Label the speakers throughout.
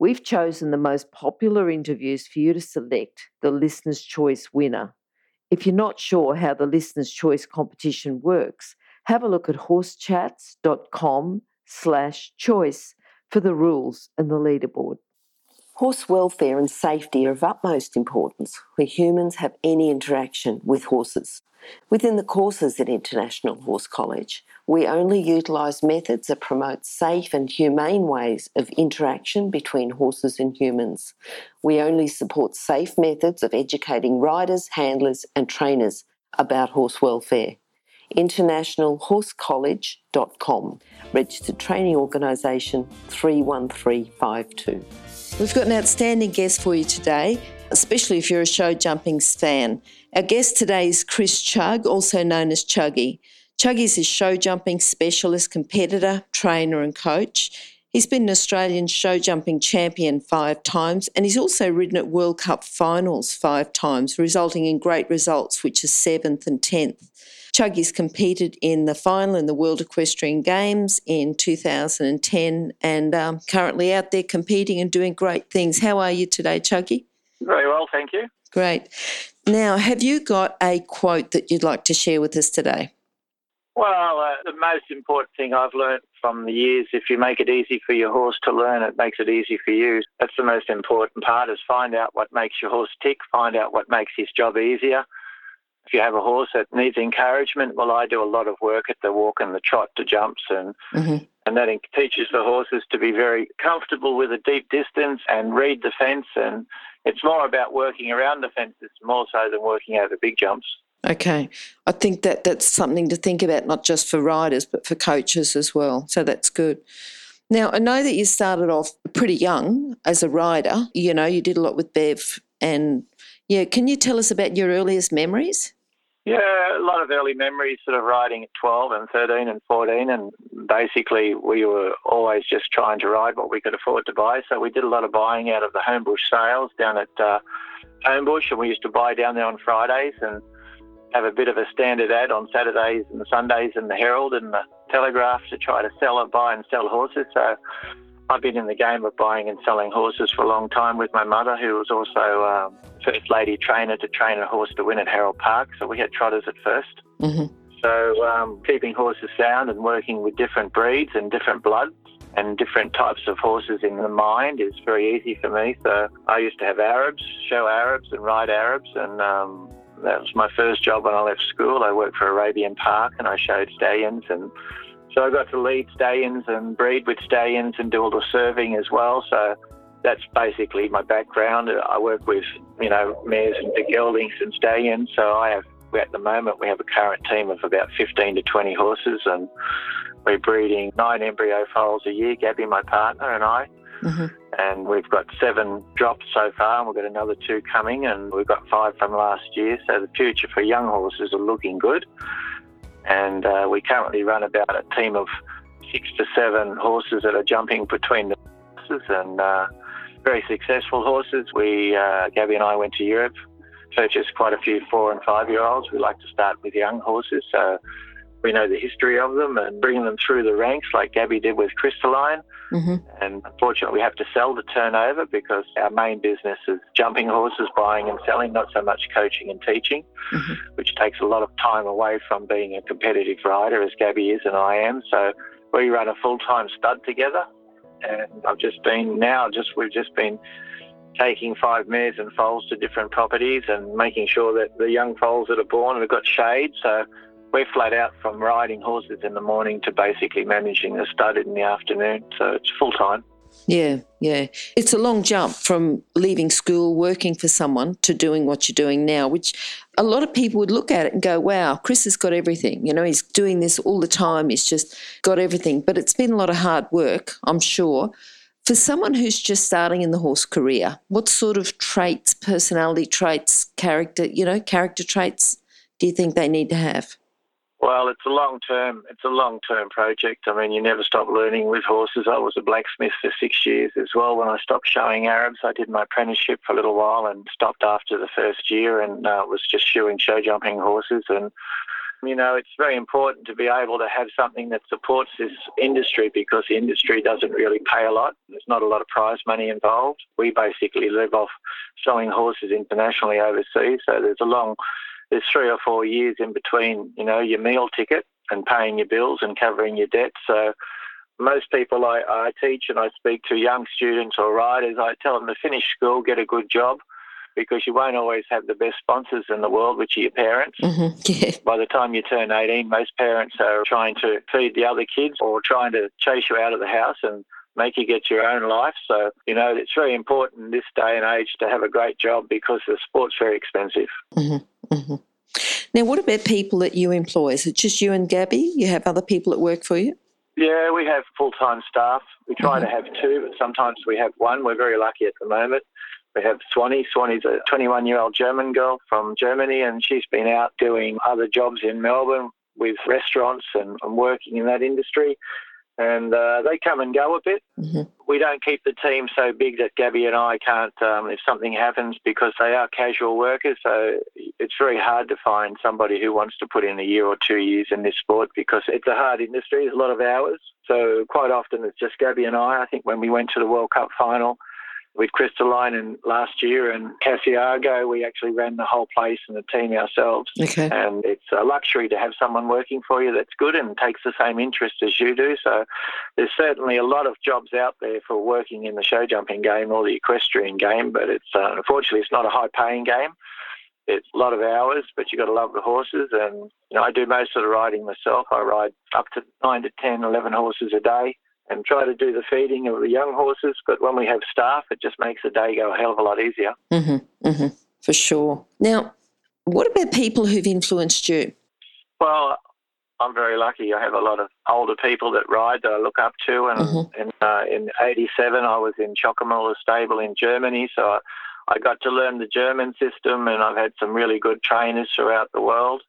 Speaker 1: We've chosen the most popular interviews for you to select the Listener's Choice winner. If you're not sure how the Listener's Choice competition works, have a look at horsechats.com slash choice for the rules and the leaderboard. Horse welfare and safety are of utmost importance where humans have any interaction with horses. Within the courses at International Horse College, we only utilise methods that promote safe and humane ways of interaction between horses and humans. We only support safe methods of educating riders, handlers, and trainers about horse welfare. InternationalHorseCollege.com, registered training organisation 31352. We've got an outstanding guest for you today, especially if you're a show jumping fan. Our guest today is Chris Chugg, also known as Chuggy. Chuggy is a show jumping specialist, competitor, trainer, and coach. He's been an Australian show jumping champion five times, and he's also ridden at World Cup finals five times, resulting in great results, which are seventh and tenth. Chuggy's competed in the final in the World Equestrian Games in 2010 and um, currently out there competing and doing great things. How are you today, Chuggy?
Speaker 2: Very well, thank you.
Speaker 1: Great. Now, have you got a quote that you'd like to share with us today?
Speaker 2: Well, uh, the most important thing I've learned from the years, if you make it easy for your horse to learn, it makes it easy for you. That's the most important part is find out what makes your horse tick, find out what makes his job easier. If you have a horse that needs encouragement, well, I do a lot of work at the walk and the trot to jumps and mm-hmm. And that teaches the horses to be very comfortable with a deep distance and read the fence and it's more about working around the fences more so than working over big jumps.
Speaker 1: Okay. I think that that's something to think about, not just for riders, but for coaches as well. So that's good. Now, I know that you started off pretty young as a rider. You know, you did a lot with Bev. And yeah, can you tell us about your earliest memories?
Speaker 2: Yeah, a lot of early memories sort of riding at 12 and 13 and 14. And basically, we were always just trying to ride what we could afford to buy. So we did a lot of buying out of the Homebush sales down at uh, Homebush. And we used to buy down there on Fridays and have a bit of a standard ad on Saturdays and Sundays in the Herald and the Telegraph to try to sell or buy and sell horses. So I've been in the game of buying and selling horses for a long time with my mother, who was also um, first lady trainer to train a horse to win at Harold Park. So we had trotters at 1st mm-hmm. So um, keeping horses sound and working with different breeds and different bloods and different types of horses in the mind is very easy for me. So I used to have Arabs, show Arabs and ride Arabs, and um, that was my first job when I left school. I worked for Arabian Park and I showed stallions and so I got to lead stallions and breed with stallions and do all the serving as well. So that's basically my background. I work with, you know, mares and big geldings and stallions. So I have, at the moment, we have a current team of about 15 to 20 horses and we're breeding nine embryo foals a year, Gabby, my partner, and I. Mm-hmm. And we've got seven drops so far, and we've got another two coming, and we've got five from last year. So the future for young horses are looking good and uh, we currently run about a team of six to seven horses that are jumping between the horses and uh, very successful horses. We, uh, Gabby and I went to Europe, purchased quite a few four and five year olds. We like to start with young horses, so we know the history of them and bring them through the ranks like Gabby did with Crystalline. Mm-hmm. And unfortunately, we have to sell the turnover because our main business is jumping horses, buying and selling, not so much coaching and teaching, mm-hmm. which takes a lot of time away from being a competitive rider, as Gabby is and I am. So we run a full time stud together. And I've just been now, just we've just been taking five mares and foals to different properties and making sure that the young foals that are born have got shade. So we're flat out from riding horses in the morning to basically managing the stud in the afternoon. So it's full time.
Speaker 1: Yeah, yeah. It's a long jump from leaving school, working for someone, to doing what you're doing now, which a lot of people would look at it and go, wow, Chris has got everything. You know, he's doing this all the time. He's just got everything. But it's been a lot of hard work, I'm sure. For someone who's just starting in the horse career, what sort of traits, personality traits, character, you know, character traits do you think they need to have?
Speaker 2: Well, it's a long term. It's a long term project. I mean, you never stop learning with horses. I was a blacksmith for six years as well. When I stopped showing Arabs, I did my apprenticeship for a little while and stopped after the first year and uh, was just shoeing show jumping horses. And you know, it's very important to be able to have something that supports this industry because the industry doesn't really pay a lot. There's not a lot of prize money involved. We basically live off selling horses internationally overseas. So there's a long there's three or four years in between, you know, your meal ticket and paying your bills and covering your debt. So most people I, I teach and I speak to young students or riders, I tell them to finish school, get a good job, because you won't always have the best sponsors in the world, which are your parents.
Speaker 1: Mm-hmm. Yeah.
Speaker 2: By the time you turn 18, most parents are trying to feed the other kids or trying to chase you out of the house and make you get your own life. So, you know, it's very important in this day and age to have a great job because the sport's very expensive.
Speaker 1: Mm-hmm. Mm-hmm. Now, what about people that you employ? Is it just you and Gabby? You have other people that work for you?
Speaker 2: Yeah, we have full time staff. We try to have two, but sometimes we have one. We're very lucky at the moment. We have Swanee. Swanee's a 21 year old German girl from Germany, and she's been out doing other jobs in Melbourne with restaurants and, and working in that industry and uh, they come and go a bit.
Speaker 1: Mm-hmm.
Speaker 2: We don't keep the team so big that Gabby and I can't, um, if something happens, because they are casual workers. So it's very hard to find somebody who wants to put in a year or two years in this sport because it's a hard industry. There's a lot of hours. So quite often it's just Gabby and I. I think when we went to the World Cup final, with Crystalline and last year and Asiago, we actually ran the whole place and the team ourselves.
Speaker 1: Okay.
Speaker 2: And it's a luxury to have someone working for you that's good and takes the same interest as you do. So there's certainly a lot of jobs out there for working in the show jumping game or the equestrian game, but it's uh, unfortunately it's not a high paying game. It's a lot of hours, but you've got to love the horses. And you know, I do most of the riding myself. I ride up to nine to 10, 11 horses a day and try to do the feeding of the young horses. But when we have staff, it just makes the day go a hell of a lot easier.
Speaker 1: Mm-hmm, mm-hmm, for sure. Now, what about people who've influenced you?
Speaker 2: Well, I'm very lucky. I have a lot of older people that ride that I look up to. And
Speaker 1: Mhm.
Speaker 2: in, uh, in 87, I was in Schockemöhle stable in Germany. So I, I got to learn the German system, and I've had some really good trainers throughout the world.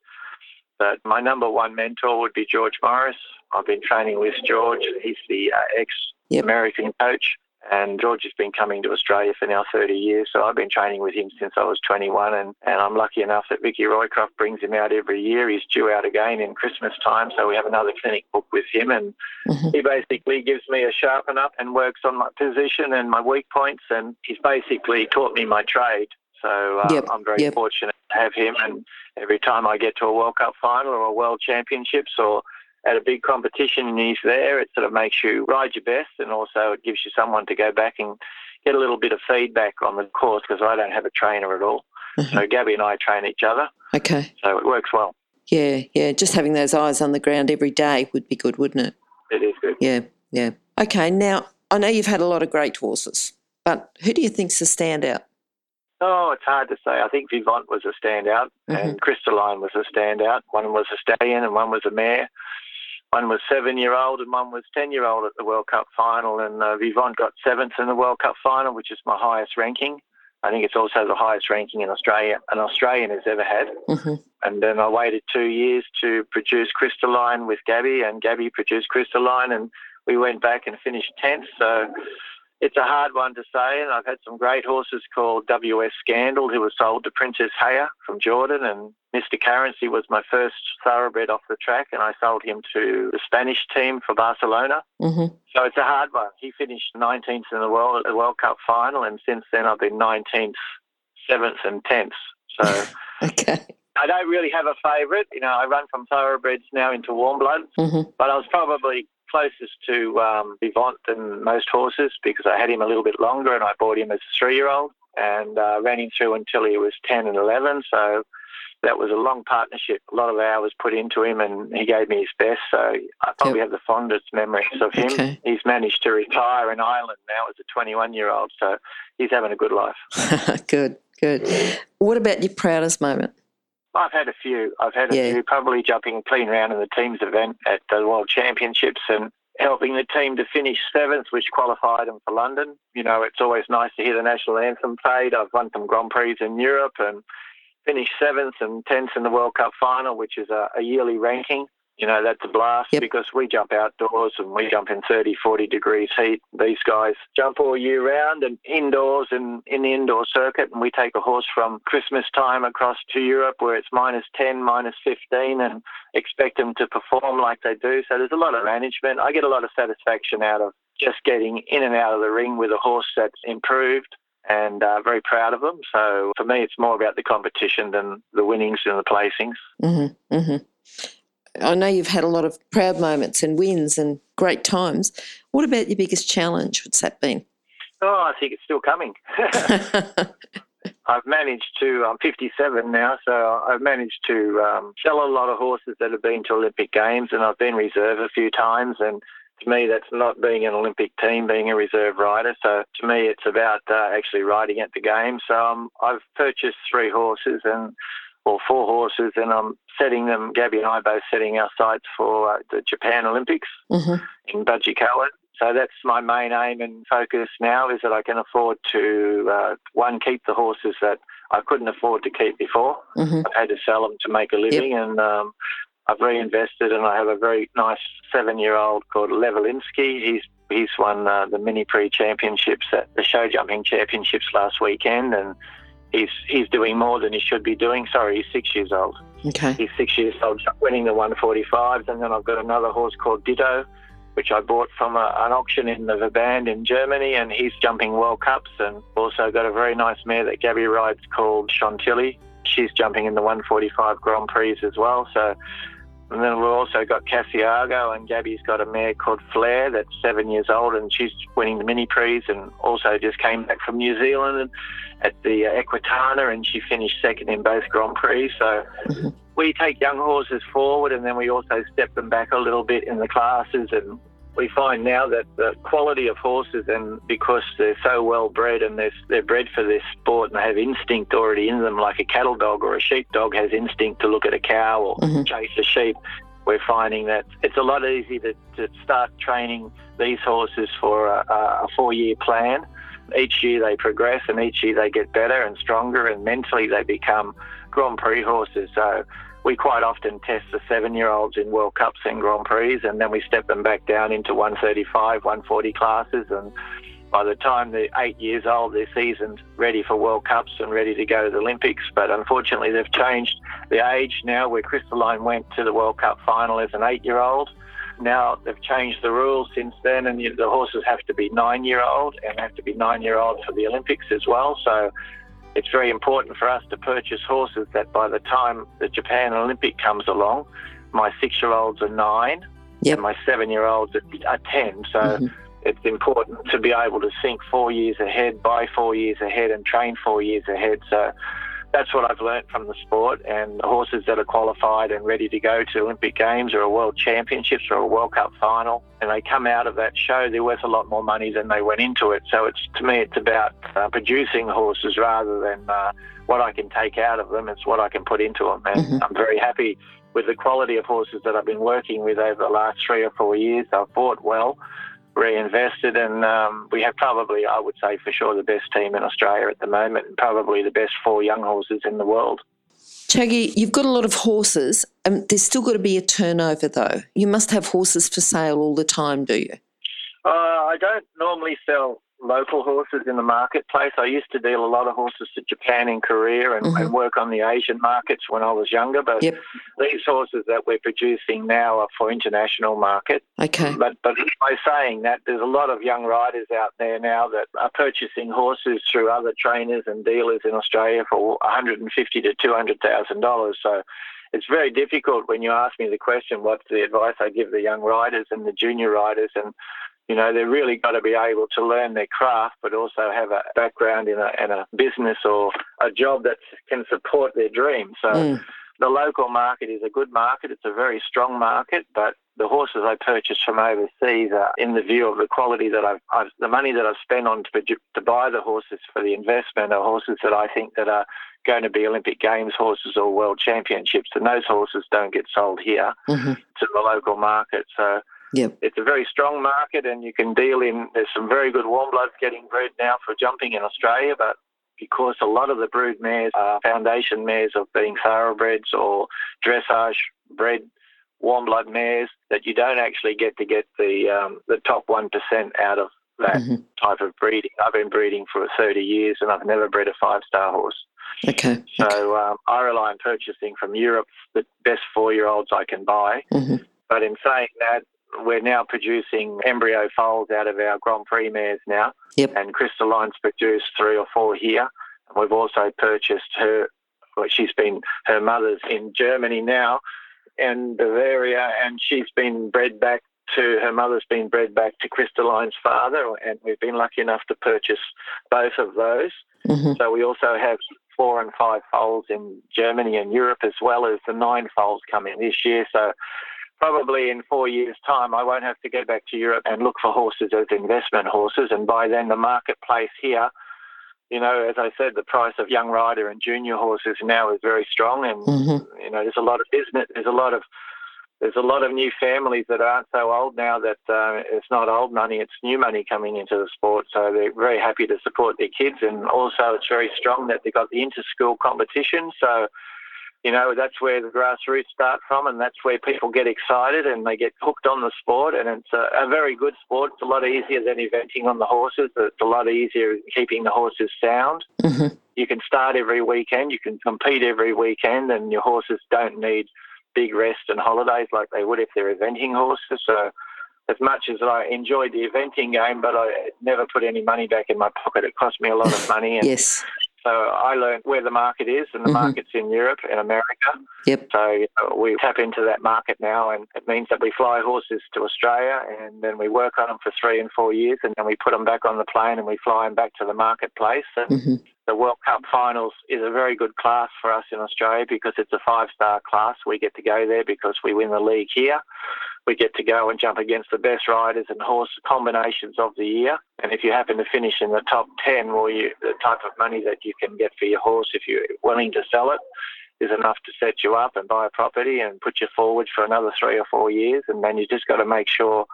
Speaker 2: But my number one mentor would be George Morris. I've been training with George. He's the uh, ex
Speaker 1: Yep.
Speaker 2: American coach. And George has been coming to Australia for now 30 years. So I've been training with him since I was 21. And, and I'm lucky enough that Vicki Roycroft brings him out every year. He's due out again in Christmas time. So we have another clinic booked with him. And
Speaker 1: Mhm.
Speaker 2: he basically gives me a sharpen up and works on my position and my weak points. And he's basically taught me my trade. So uh,
Speaker 1: Yep,
Speaker 2: I'm very
Speaker 1: yep.
Speaker 2: fortunate to have him. And every time I get to a World Cup final or a World Championships or at a big competition and he's there, it sort of makes you ride your best and also it gives you someone to go back and get a little bit of feedback on the course because I don't have a trainer at all. So Gabby and I train each other,
Speaker 1: Okay.
Speaker 2: so it works well.
Speaker 1: Yeah, yeah. Just having those eyes on the ground every day would be good, wouldn't it?
Speaker 2: It is good.
Speaker 1: Yeah, yeah. Okay, now I know you've had a lot of great horses, but who do you think's the standout?
Speaker 2: Oh, it's hard to say. I think Vivant was a standout and Crystalline was a standout. One was a stallion and one was a mare. One was seven year old and one was 10 year old at the World Cup final. And uh, Vivant got seventh in the World Cup final, which is my highest ranking. I think it's also the highest ranking in Australia, an Australian has ever had.
Speaker 1: hmm
Speaker 2: And then I waited two years to produce Crystalline with Gabby, and Gabby produced Crystalline, and we went back and finished 10th. So it's a hard one to say. And I've had some great horses called WS Scandal, who was sold to Princess Haya from Jordan, and Mr. Currency was my first thoroughbred off the track, and I sold him to the Spanish team for Barcelona.
Speaker 1: hmm
Speaker 2: So it's a hard one. He finished 19th in the world at the World Cup final, and since then I've been 19th, 7th, and 10th. So.
Speaker 1: Okay.
Speaker 2: I don't really have a favourite. You know, I run from thoroughbreds now into warm bloods,
Speaker 1: hmm
Speaker 2: but I was probably closest to um, Vivant than most horses because I had him a little bit longer and I bought him as a three-year-old and uh, ran him through until he was 10 and 11. So that was a long partnership, a lot of hours put into him and he gave me his best. So I probably have the fondest memories of him.
Speaker 1: Okay.
Speaker 2: He's managed to retire in Ireland now as a 21-year-old. So he's having a good life.
Speaker 1: good, good. What about your proudest moment?
Speaker 2: I've had a few. I've had a
Speaker 1: Yeah.
Speaker 2: few, probably jumping clean round in the teams event at the World Championships, and helping the team to finish seventh, which qualified them for London. You know, it's always nice to hear the national anthem played. I've won some Grand Prix in Europe and finished seventh and tenth in the World Cup final, which is a, a yearly ranking you know, that's a blast yep. because we jump outdoors and we jump in 30, 40 degrees heat. These guys jump all year round and indoors and in the indoor circuit. And we take a horse from Christmas time across to Europe where it's minus 10, minus 15 and expect them to perform like they do. So there's a lot of management. I get a lot of satisfaction out of just getting in and out of the ring with a horse that's improved and uh, very proud of them. So for me, it's more about the competition than the winnings and the placings.
Speaker 1: Mm-hmm, mm-hmm. I know you've had a lot of proud moments and wins and great times. What about your biggest challenge? What's that been?
Speaker 2: Oh, I think it's still coming. I've managed to, I'm 57 now, so I've managed to um, sell a lot of horses that have been to Olympic Games, and I've been reserve a few times. And to me, that's not being an Olympic team, being a reserve rider. So to me, it's about uh, actually riding at the game. So um, I've purchased three horses, and or four horses, and I'm setting them. Gabby and I both setting our sights for uh, the Japan Olympics mm-hmm. in Baji Koen. So that's my main aim and focus now is that I can afford to uh, one keep the horses that I couldn't afford to keep before. Mm-hmm. I've had to sell them to make a living, yep. and um, I've reinvested, and I have a very nice seven-year-old called Levelinsky. He's he's won uh, the mini prix championships at the show jumping championships last weekend, and he's he's doing more than he should be doing. Sorry, he's six years old.
Speaker 1: Okay.
Speaker 2: He's six years old, winning the 145s, and then I've got another horse called Ditto, which I bought from a, an auction in the Verband in Germany, and he's jumping World Cups, and also got a very nice mare that Gabby rides called Chantilly. She's jumping in the 145 Grand Prix as well. So and then we've also got Cassiago, and Gabby's got a mare called Flair that's seven years old, and she's winning the mini prix, and also just came back from New Zealand at the uh, Equitana, and she finished second in both Grand Prix. So mm-hmm. we take young horses forward, and then we also step them back a little bit in the classes, and we find now that the quality of horses, and because they're so well bred and they're, they're bred for this sport and they have instinct already in them, like a cattle dog or a sheep dog has instinct to look at a cow or mm-hmm. chase a sheep, we're finding that it's a lot easier to, to start training these horses for a, a four year plan. Each year they progress and each year they get better and stronger, and mentally they become Grand Prix horses. So we quite often test the seven year olds in World Cups and Grand Prix, and then we step them back down into 135, 140 classes. And by the time they're eight years old, they're seasoned, ready for World Cups and ready to go to the Olympics. But unfortunately, they've changed the age now where Crystalline went to the World Cup final as an eight year old. Now they've changed the rules since then, and the horses have to be nine year old and have to be nine year old for the Olympics as well. So it's very important for us to purchase horses that by the time the Japan Olympic comes along, my six year olds are nine yep. and my seven year olds are 10. So mm-hmm. it's important to be able to think four years ahead, buy four years ahead, and train four years ahead. So that's what I've learned from the sport. And the horses that are qualified and ready to go to Olympic Games or a World Championships or a World Cup final, and they come out of that show, they're worth a lot more money than they went into it. So it's to me, it's about uh, producing horses rather than uh, what I can take out of them. It's what I can put into them, and mm-hmm. I'm very happy with the quality of horses that I've been working with over the last three or four years. I've bought well reinvested, and um, we have probably, I would say, for sure, the best team in Australia at the moment, and probably the best four young horses in the world.
Speaker 1: Chuggy, you've got a lot of horses. Um, there's still got to be a turnover, though. You must have horses for sale all the time, do you?
Speaker 2: Uh, I don't normally sell local horses in the marketplace. I used to deal a lot of horses to Japan and Korea and, mm-hmm. and work on the Asian markets when I was younger. But yep. these horses that we're producing now are for international market.
Speaker 1: Okay.
Speaker 2: But but by saying that, there's a lot of young riders out there now that are purchasing horses through other trainers and dealers in Australia for 150 to 200 thousand dollars. So it's very difficult when you ask me the question, what's the advice I give the young riders and the junior riders? And you know, they've really got to be able to learn their craft, but also have a background in a, in a business or a job that can support their dream. So mm. the local market is a good market. It's a very strong market, but the horses I purchase from overseas are in the view of the quality that I've, I've the money that I've spent on to, to buy the horses for the investment are horses that I think that are going to be Olympic Games horses or World Championships, and those horses don't get sold here mm-hmm. to the local market. So
Speaker 1: Yep.
Speaker 2: It's a very strong market, and you can deal in. There's some very good warm bloods getting bred now for jumping in Australia, but because a lot of the brood mares are foundation mares of being thoroughbreds or dressage bred warm blood mares, that you don't actually get to get the um, the top one percent out of that mm-hmm. type of breeding. I've been breeding for 30 years, and I've never bred a five star horse.
Speaker 1: Okay.
Speaker 2: So um, I rely on purchasing from Europe the best four year olds I can buy.
Speaker 1: Mm-hmm.
Speaker 2: But in saying that, we're now producing embryo foals out of our Grand Prix mares now.
Speaker 1: Yep.
Speaker 2: And Crystalline's produced three or four here. And we've also purchased her, well, she's been, her mother's in Germany now in Bavaria, and she's been bred back to, her mother's been bred back to Crystalline's father. And we've been lucky enough to purchase both of those.
Speaker 1: Mm-hmm.
Speaker 2: So we also have four and five foals in Germany and Europe, as well as the nine foals coming this year. So probably in four years' time, I won't have to go back to Europe and look for horses as investment horses. And by then, the marketplace here, you know, as I said, the price of young rider and junior horses now is very strong, and
Speaker 1: mm-hmm.
Speaker 2: you know, there's a lot of business. There's a lot of there's a lot of new families that aren't so old now that uh, it's not old money, it's new money coming into the sport. So they're very happy to support their kids, and also it's very strong that they've got the inter-school competition. So you know, that's where the grassroots start from, and that's where people get excited and they get hooked on the sport. And it's a, a, very good sport. It's a lot easier than eventing on the horses. It's a lot easier keeping the horses sound.
Speaker 1: Mm-hmm.
Speaker 2: You can start every weekend, you can compete every weekend, and your horses don't need big rest and holidays like they would if they're eventing horses. So, as much as I enjoyed the eventing game, but I never put any money back in my pocket. It cost me a lot of money.
Speaker 1: And yes.
Speaker 2: So I learned where the market is, and the mm-hmm. market's in Europe and America.
Speaker 1: Yep.
Speaker 2: So you know, we tap into that market now, and it means that we fly horses to Australia, and then we work on them for three and four years, and then we put them back on the plane, and we fly them back to the marketplace. And
Speaker 1: mm-hmm.
Speaker 2: The World Cup Finals is a very good class for us in Australia because it's a five-star class. We get to go there because we win the league here we get to go and jump against the best riders and horse combinations of the year. And if you happen to finish in the top 10, well, you, the type of money that you can get for your horse, if you're willing to sell it, is enough to set you up and buy a property and put you forward for another three or four years. And then you just got to make sure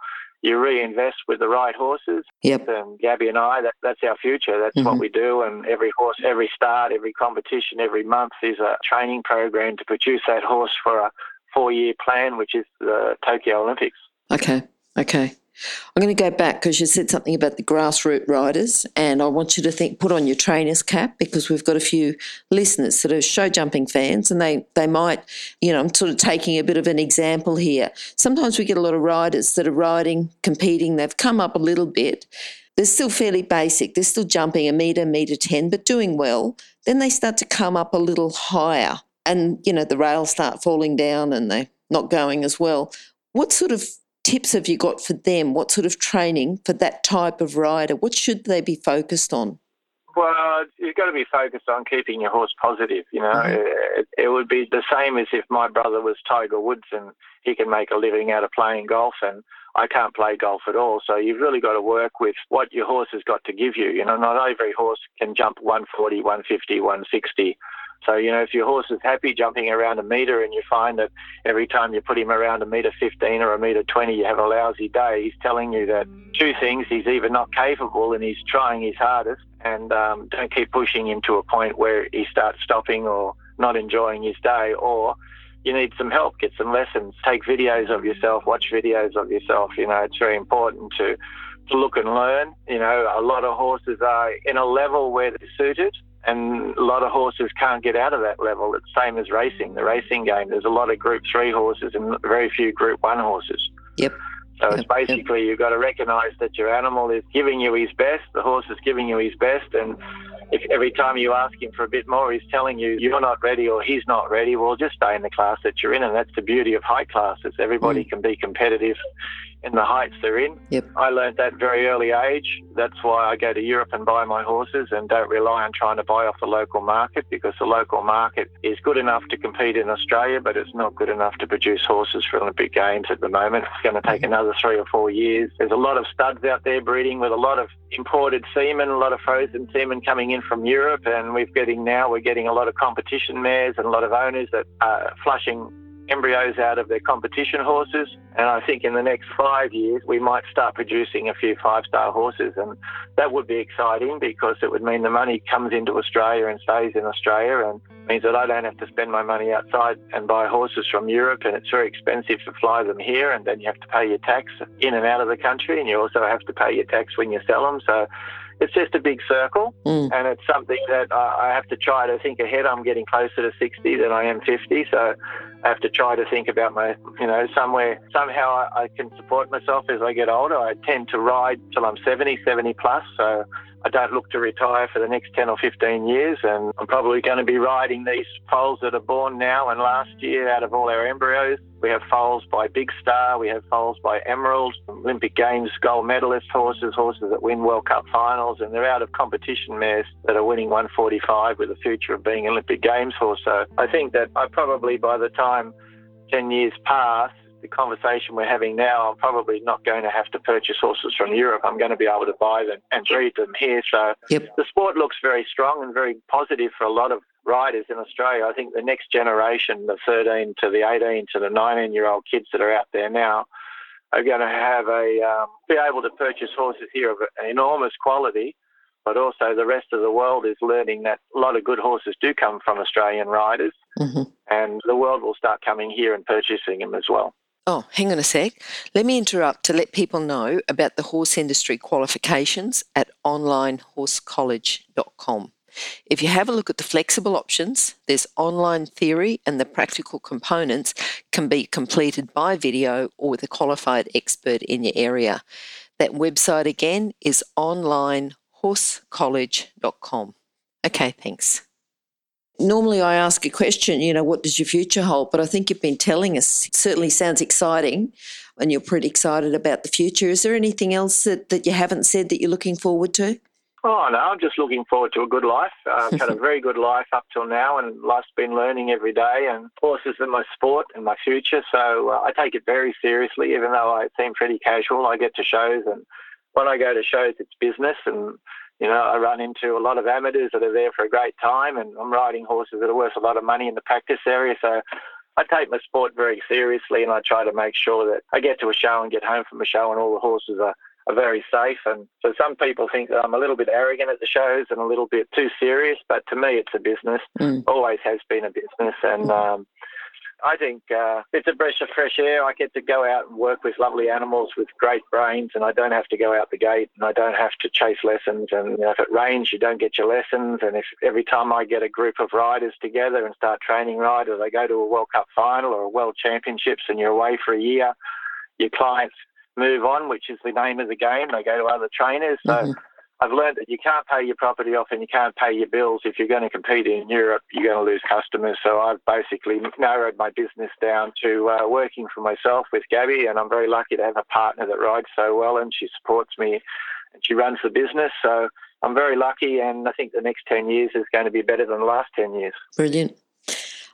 Speaker 2: you reinvest with the right horses.
Speaker 1: Yep.
Speaker 2: And Gabby and I, that, that's our future. That's mm-hmm. what we do. And every horse, every start, every competition, every month is a training program to produce that horse for a four year plan, which is the Tokyo Olympics.
Speaker 1: Okay, okay. I'm going to go back because you said something about the grassroots riders, and I want you to think, put on your trainer's cap because we've got a few listeners that are show jumping fans, and they they might, you know, I'm sort of taking a bit of an example here. Sometimes we get a lot of riders that are riding, competing. They've come up a little bit. They're still fairly basic. They're still jumping a meter, meter ten, but doing well. Then they start to come up a little higher and you know the rails start falling down and they're not going as well. What sort of tips have you got for them? What sort of training for that type of rider? What should they be focused on?
Speaker 2: Well, you've got to be focused on keeping your horse positive. You know, mm-hmm. it, it, would be the same as if my brother was Tiger Woods and he can make a living out of playing golf, and I can't play golf at all. So you've really got to work with what your horse has got to give you. You know, not every horse can jump 140, 150, 160. So, you know, if your horse is happy jumping around a metre and you find that every time you put him around a metre 15 or a metre 20, you have a lousy day, he's telling you that two things he's either not capable and he's trying his hardest, and um, don't keep pushing him to a point where he starts stopping or not enjoying his day, or you need some help, get some lessons, take videos of yourself, watch videos of yourself. You know, it's very important to to look and learn. You know, a lot of horses are in a level where they're suited and a lot of horses can't get out of that level. It's the same as racing, the racing game. There's a lot of Group Three horses and very few Group One horses.
Speaker 1: Yep.
Speaker 2: So
Speaker 1: yep.
Speaker 2: it's basically yep. you've got to recognise that your animal is giving you his best. The horse is giving you his best, and if every time you ask him for a bit more, he's telling you you're not ready or he's not ready, well, just stay in the class that you're in. And that's the beauty of high classes. Everybody mm. can be competitive in the heights they're in.
Speaker 1: Yep.
Speaker 2: I learned that very early age. That's why I go to Europe and buy my horses and don't rely on trying to buy off the local market because the local market is good enough to compete in Australia, but it's not good enough to produce horses for Olympic Games at the moment. It's going to take another three or four years. There's a lot of studs out there breeding with a lot of imported semen, a lot of frozen semen coming in from Europe, and we're getting now we're getting a lot of competition mares and a lot of owners that are flushing embryos out of their competition horses. And I think in the next five years, we might start producing a few five star horses. And that would be exciting because it would mean the money comes into Australia and stays in Australia and means that I don't have to spend my money outside and buy horses from Europe. And it's very expensive to fly them here. And then you have to pay your tax in and out of the country. And you also have to pay your tax when you sell them. So it's just a big circle, mm. and it's something that I have to try to think ahead. I'm getting closer to 60 than I am 50, so I have to try to think about my, you know, somewhere, somehow I, I can support myself as I get older. I tend to ride till I'm 70, 70 plus, so I don't look to retire for the next 10 or 15 years, and I'm probably going to be riding these foals that are born now and last year out of all our embryos. We have foals by Big Star, we have foals by Emerald, Olympic Games gold medalist horses, horses that win World Cup finals, and they're out of competition mares that are winning 145 with the future of being Olympic Games horse. So I think that I probably, by the time 10 years pass, the conversation we're having now, I'm probably not going to have to purchase horses from Europe. I'm going to be able to buy them and breed them here. So yep. the sport looks very strong and very positive for a lot of riders in Australia. I think the next generation, the 13 to the 18 to the 19 year old kids that are out there now, are going to have a um, be able to purchase horses here of enormous quality. But also, the rest of the world is learning that a lot of good horses do come from Australian riders, mm-hmm. and the world will start coming here and purchasing them as well.
Speaker 1: Oh, hang on a sec. Let me interrupt to let people know about the horse industry qualifications at onlinehorsecollege.com. If you have a look at the flexible options, there's online theory and the practical components can be completed by video or with a qualified expert in your area. That website again is onlinehorsecollege.com. Okay, thanks normally I ask a question, you know, what does your future hold? But I think you've been telling us, it certainly sounds exciting and you're pretty excited about the future. Is there anything else that, that you haven't said that you're looking forward to?
Speaker 2: Oh, no, I'm just looking forward to a good life. Uh, I've had a very good life up till now, and life's been learning every day. And horses are my sport and my future, so uh, I take it very seriously, even though I seem pretty casual. I get to shows, and when I go to shows, it's business, and you know, I run into a lot of amateurs that are there for a great time, and I'm riding horses that are worth a lot of money in the practice area. So I take my sport very seriously, and I try to make sure that I get to a show and get home from a show, and all the horses are, are very safe. And so some people think that I'm a little bit arrogant at the shows and a little bit too serious, but to me, it's a business. Mm. Always has been a business, and mm. um, I think uh, it's a breath of fresh air. I get to go out and work with lovely animals with great brains, and I don't have to go out the gate, and I don't have to chase lessons. And you know, if it rains, you don't get your lessons. And if every time I get a group of riders together and start training riders, they go to a World Cup final or a World Championships, and you're away for a year, your clients move on, which is the name of the game. They go to other trainers. So. Mm-hmm I've learned that you can't pay your property off and you can't pay your bills. If you're going to compete in Europe, you're going to lose customers. So I've basically narrowed my business down to uh, working for myself with Gabby, and I'm very lucky to have a partner that rides so well and she supports me and she runs the business. So I'm very lucky, and I think the next 10 years is going to be better than the last 10 years.
Speaker 1: Brilliant.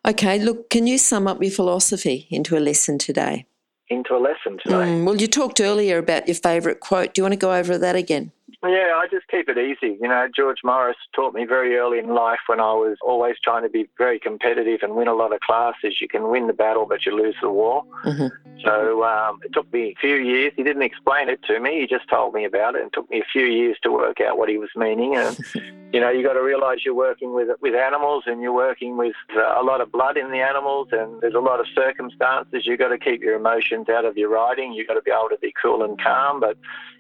Speaker 1: Okay, look, can you sum up your philosophy into a lesson today?
Speaker 2: Into a lesson today? Mm,
Speaker 1: well, you talked earlier about your favourite quote. Do you want to go over that again?
Speaker 2: Yeah, I just keep it easy. You know, George Morris taught me very early in life when I was always trying to be very competitive and win a lot of classes. You can win the battle, but you lose the war. Mm-hmm. So um, it took me a few years. He didn't explain it to me. He just told me about it. And it took me a few years to work out what he was meaning. And you know, you got to realise you're working with with animals, and you're working with uh, a lot of blood in the animals, and there's a lot of circumstances. You've got to keep your emotions out of your riding. You've got to be able to be cool and calm, but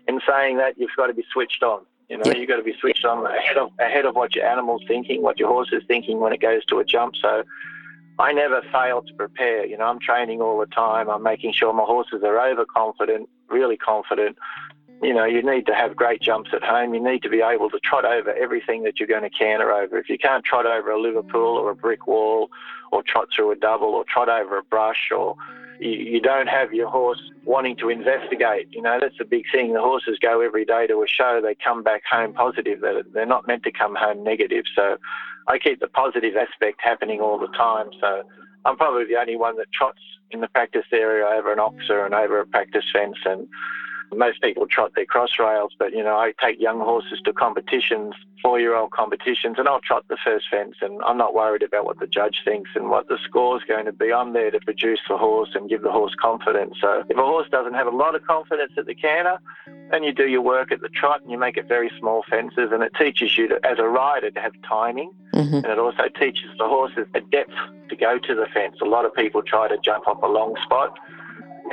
Speaker 2: in saying that, you've got to be switched on. You know, you've got to be switched on ahead of ahead of what your animal's thinking, what your horse is thinking when it goes to a jump. So I never fail to prepare. You know, I'm training all the time. I'm making sure my horses are overconfident, really confident. You know, you need to have great jumps at home. You need to be able to trot over everything that you're going to canter over. If you can't trot over a Liverpool or a brick wall, or trot through a double, or trot over a brush, or you, don't have your horse wanting to investigate. You know, that's the big thing. The horses go every day to a show, they come back home positive. They're, they're not meant to come home negative. So I keep the positive aspect happening all the time. So I'm probably the only one that trots in the practice area over an oxer and over a practice fence and most people trot their cross rails, but you know, I take young horses to competitions, four year old competitions, and I'll trot the first fence. And I'm not worried about what the judge thinks and what the score's going to be. I'm there to produce the horse and give the horse confidence. So if a horse doesn't have a lot of confidence at the canter, then you do your work at the trot and you make it very small fences, and it teaches you to, as a rider to have timing, mm-hmm. and it also teaches the horses a depth to go to the fence. A lot of people try to jump off a long spot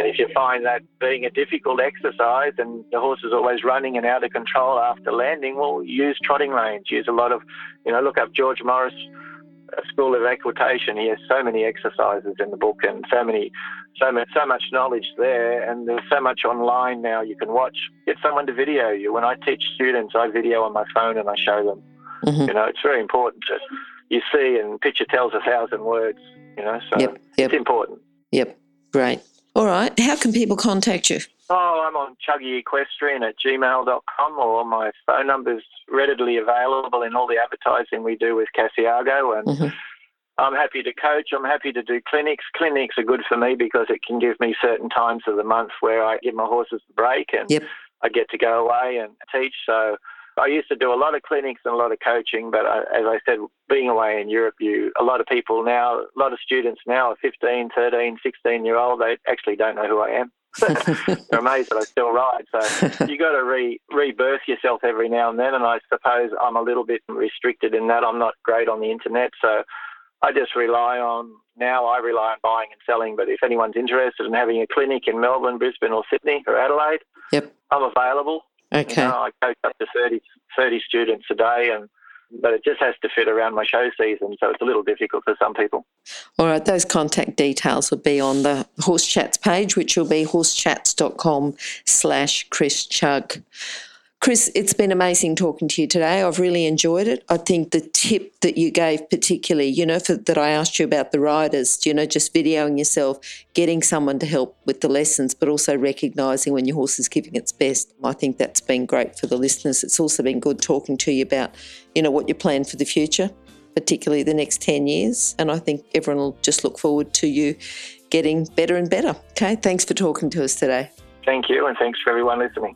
Speaker 2: and if you find that being a difficult exercise and the horse is always running and out of control after landing, well, use trotting lanes. Use a lot of, you know, look up George Morris School of Equitation. He has so many exercises in the book and so many, so much, so much knowledge there. And there's so much online now you can watch. Get someone to video you. When I teach students, I video on my phone and I show them. Mm-hmm. You know, it's very important to you see and picture tells a thousand words. You know, so yep, yep. it's important.
Speaker 1: Yep, great. All right. How can people contact you?
Speaker 2: Oh, I'm on chuggyequestrian at gmail.com or my phone number's readily available in all the advertising we do with Cassiago. And mm-hmm. I'm happy to coach. I'm happy to do clinics. Clinics are good for me because it can give me certain times of the month where I give my horses a break and yep. I get to go away and teach. So I used to do a lot of clinics and a lot of coaching, but I, as I said, being away in Europe, you a lot of people now, a lot of students now are 15, 13, 16 year old. They actually don't know who I am. They're amazed that I still ride. So you got to re rebirth yourself every now and then. And I suppose I'm a little bit restricted in that I'm not great on the internet. So I just rely on now. I rely on buying and selling. But if anyone's interested in having a clinic in Melbourne, Brisbane, or Sydney or Adelaide,
Speaker 1: yep.
Speaker 2: I'm available.
Speaker 1: Okay. You
Speaker 2: know, I coach up to 30, 30 students a day and but it just has to fit around my show season, so it's a little difficult for some people.
Speaker 1: All right, those contact details will be on the Horse Chats page, which will be horsechats.com slash Chris Chugg. Chris, it's been amazing talking to you today. I've really enjoyed it. I think the tip that you gave, particularly, you know, for, that I asked you about the riders, you know, just videoing yourself, getting someone to help with the lessons, but also recognising when your horse is giving its best. I think that's been great for the listeners. It's also been good talking to you about, you know, what you plan for the future, particularly the next 10 years. And I think everyone will just look forward to you getting better and better. Okay, thanks for talking to us today.
Speaker 2: Thank you, and thanks for everyone listening.